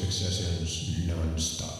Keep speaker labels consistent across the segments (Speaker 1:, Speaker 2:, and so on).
Speaker 1: music sessions non-stop.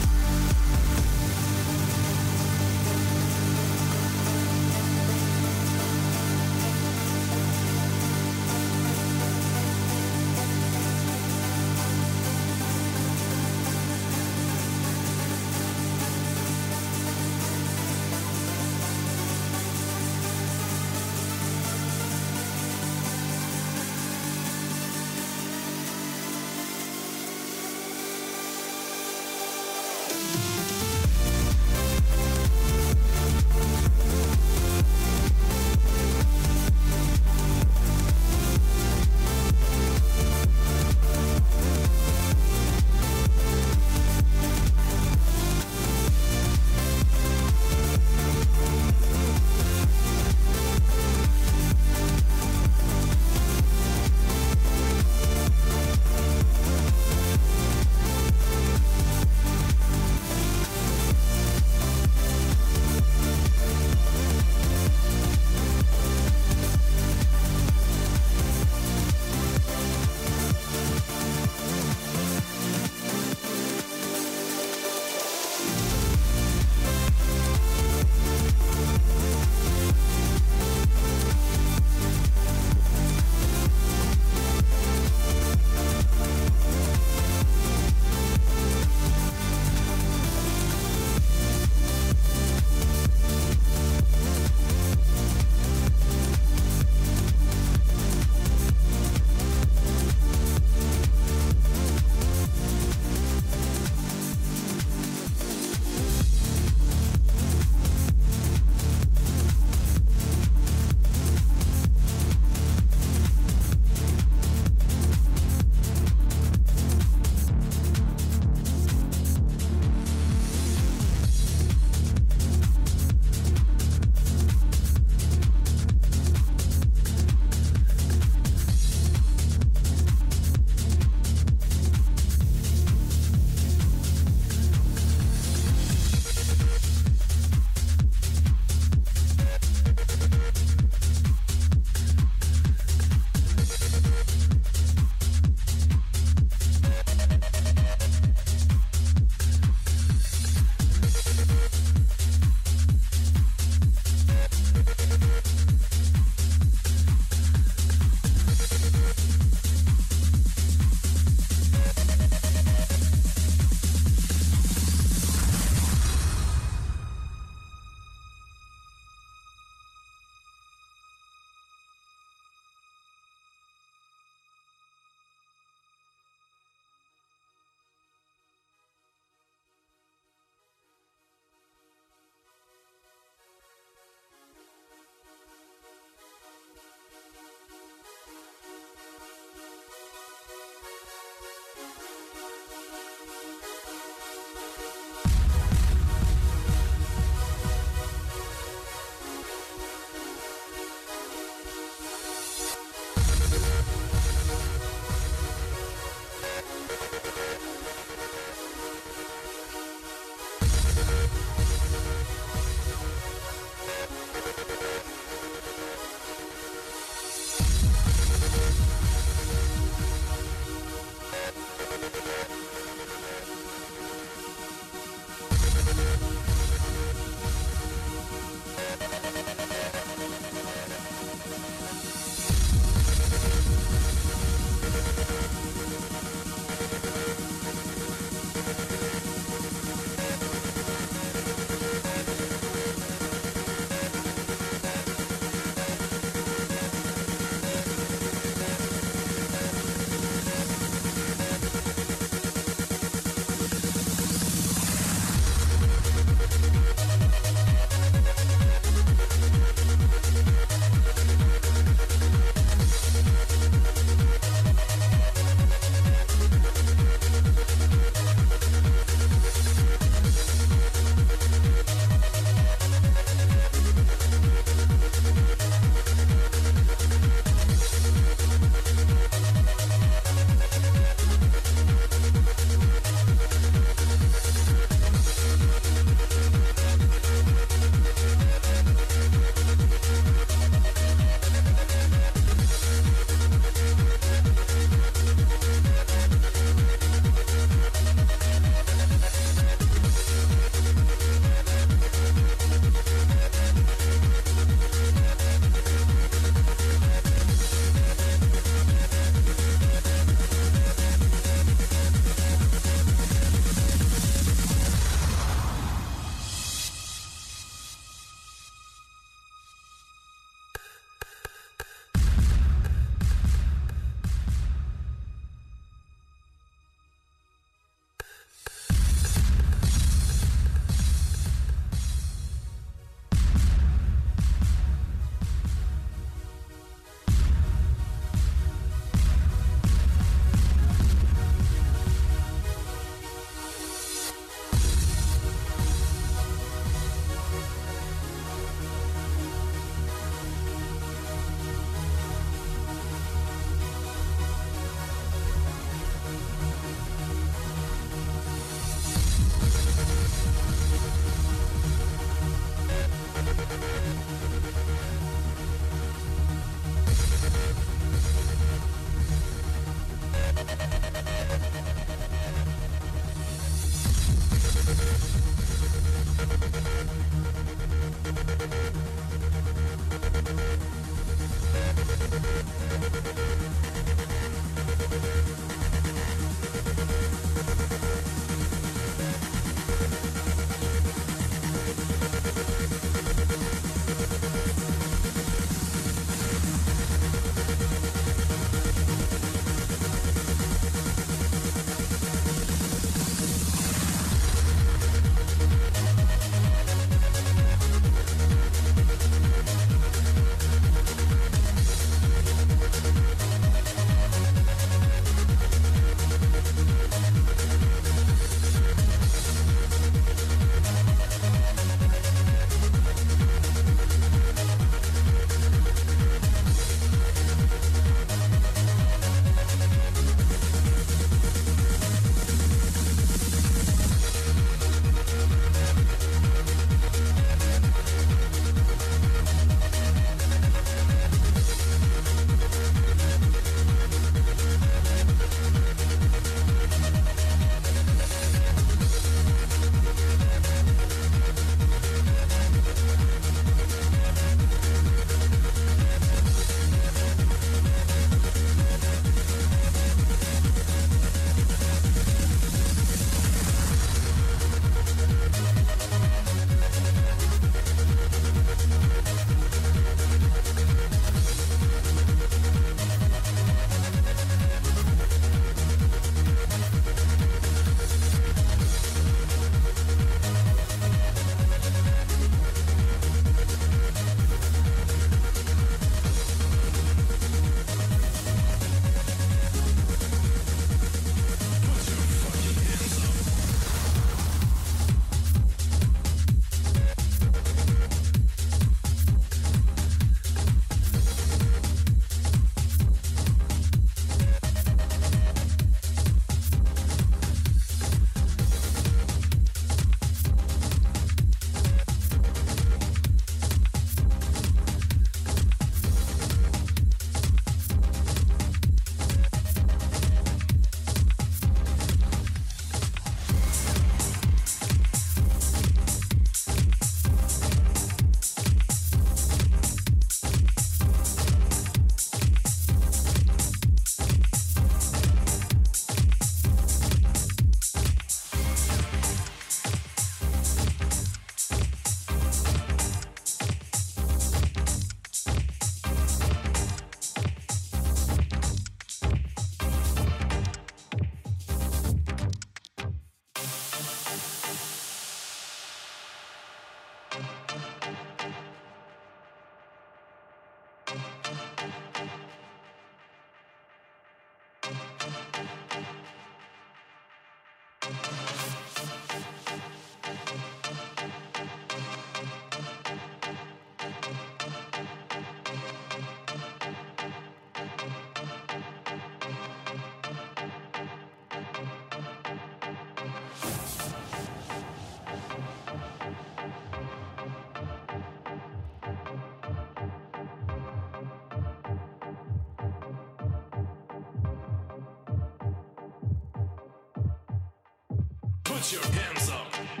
Speaker 1: Put your hands up.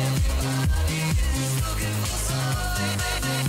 Speaker 2: Everybody is
Speaker 3: looking for something, baby.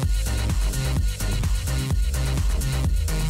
Speaker 3: 「はいはいはいはいはいはいはいはい」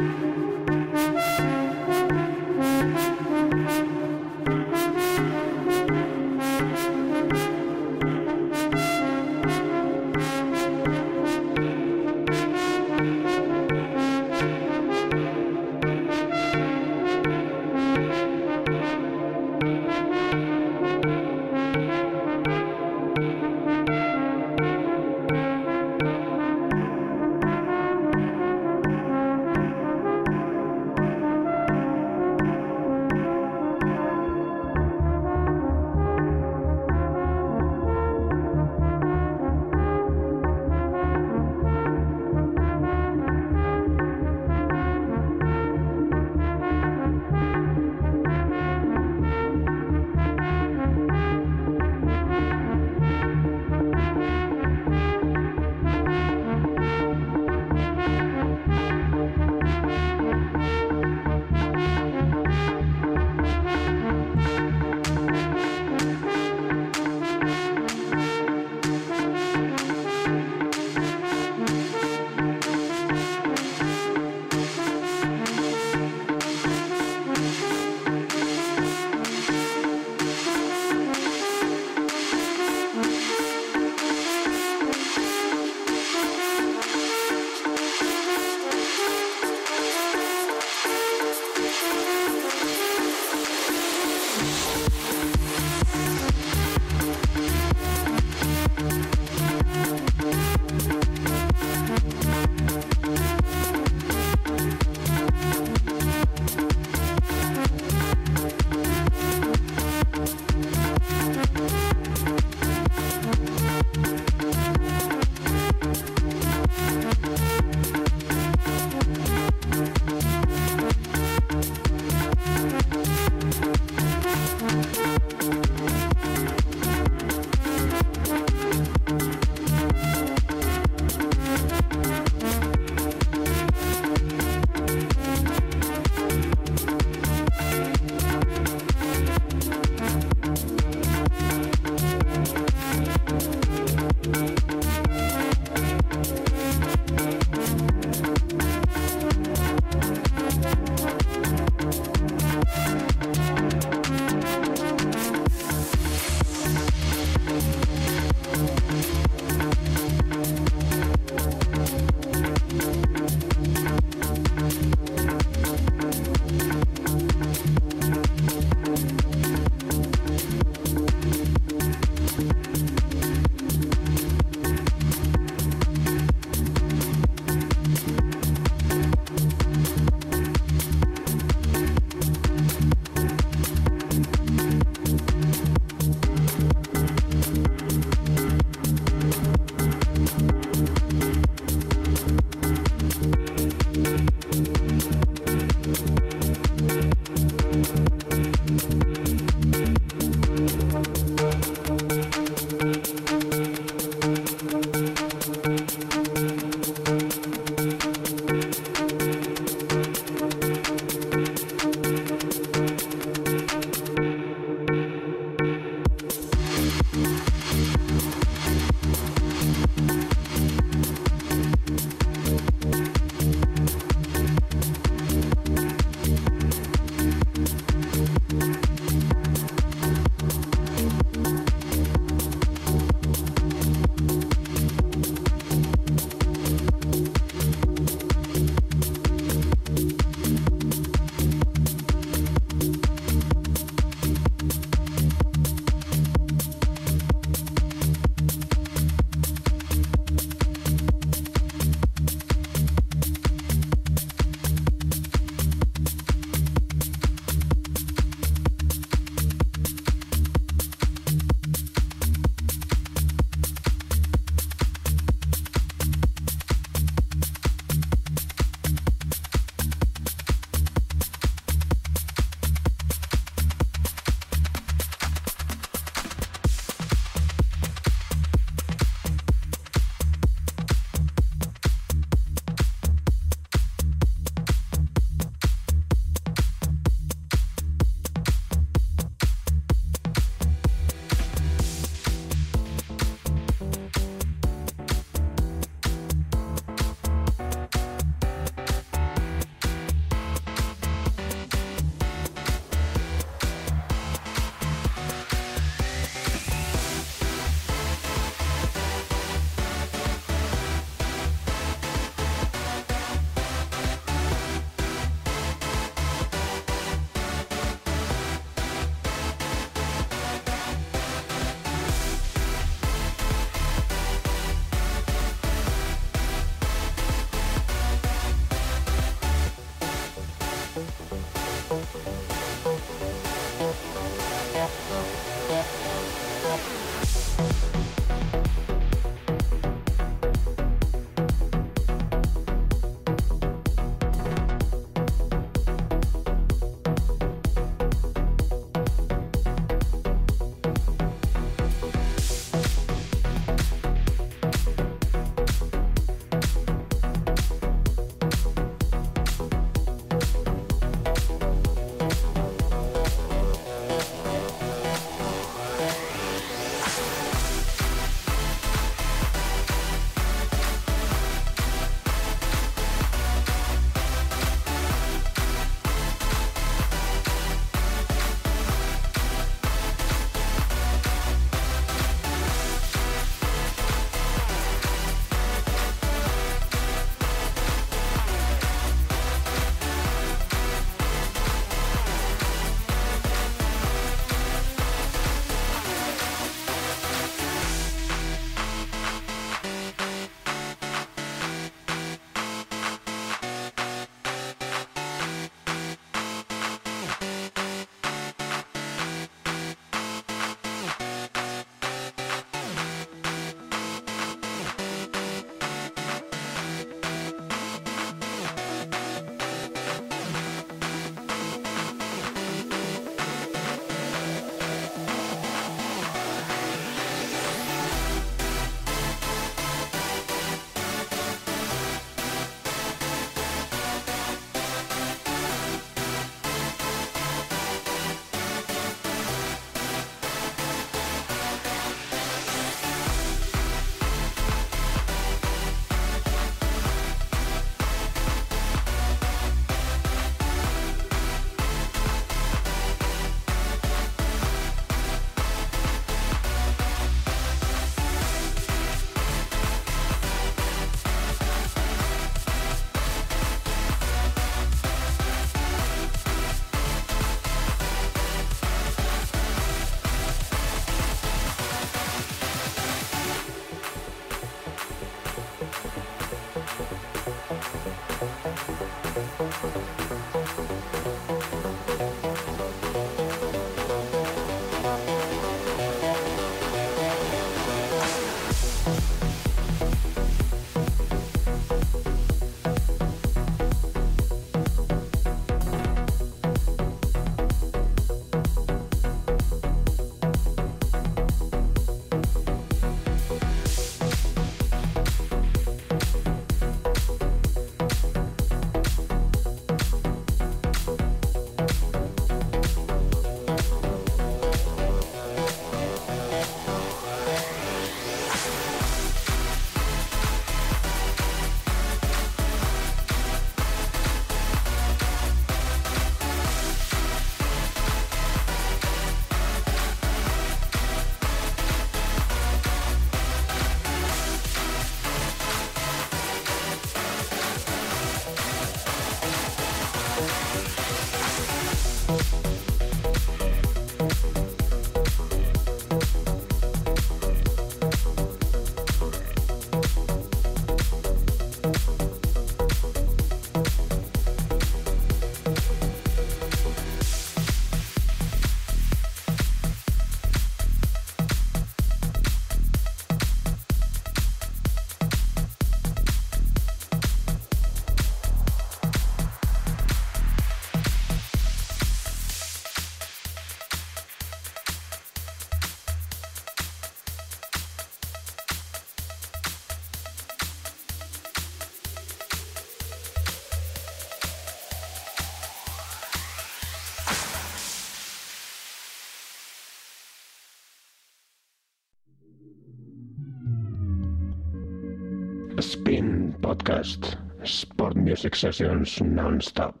Speaker 1: Sessions non-stop.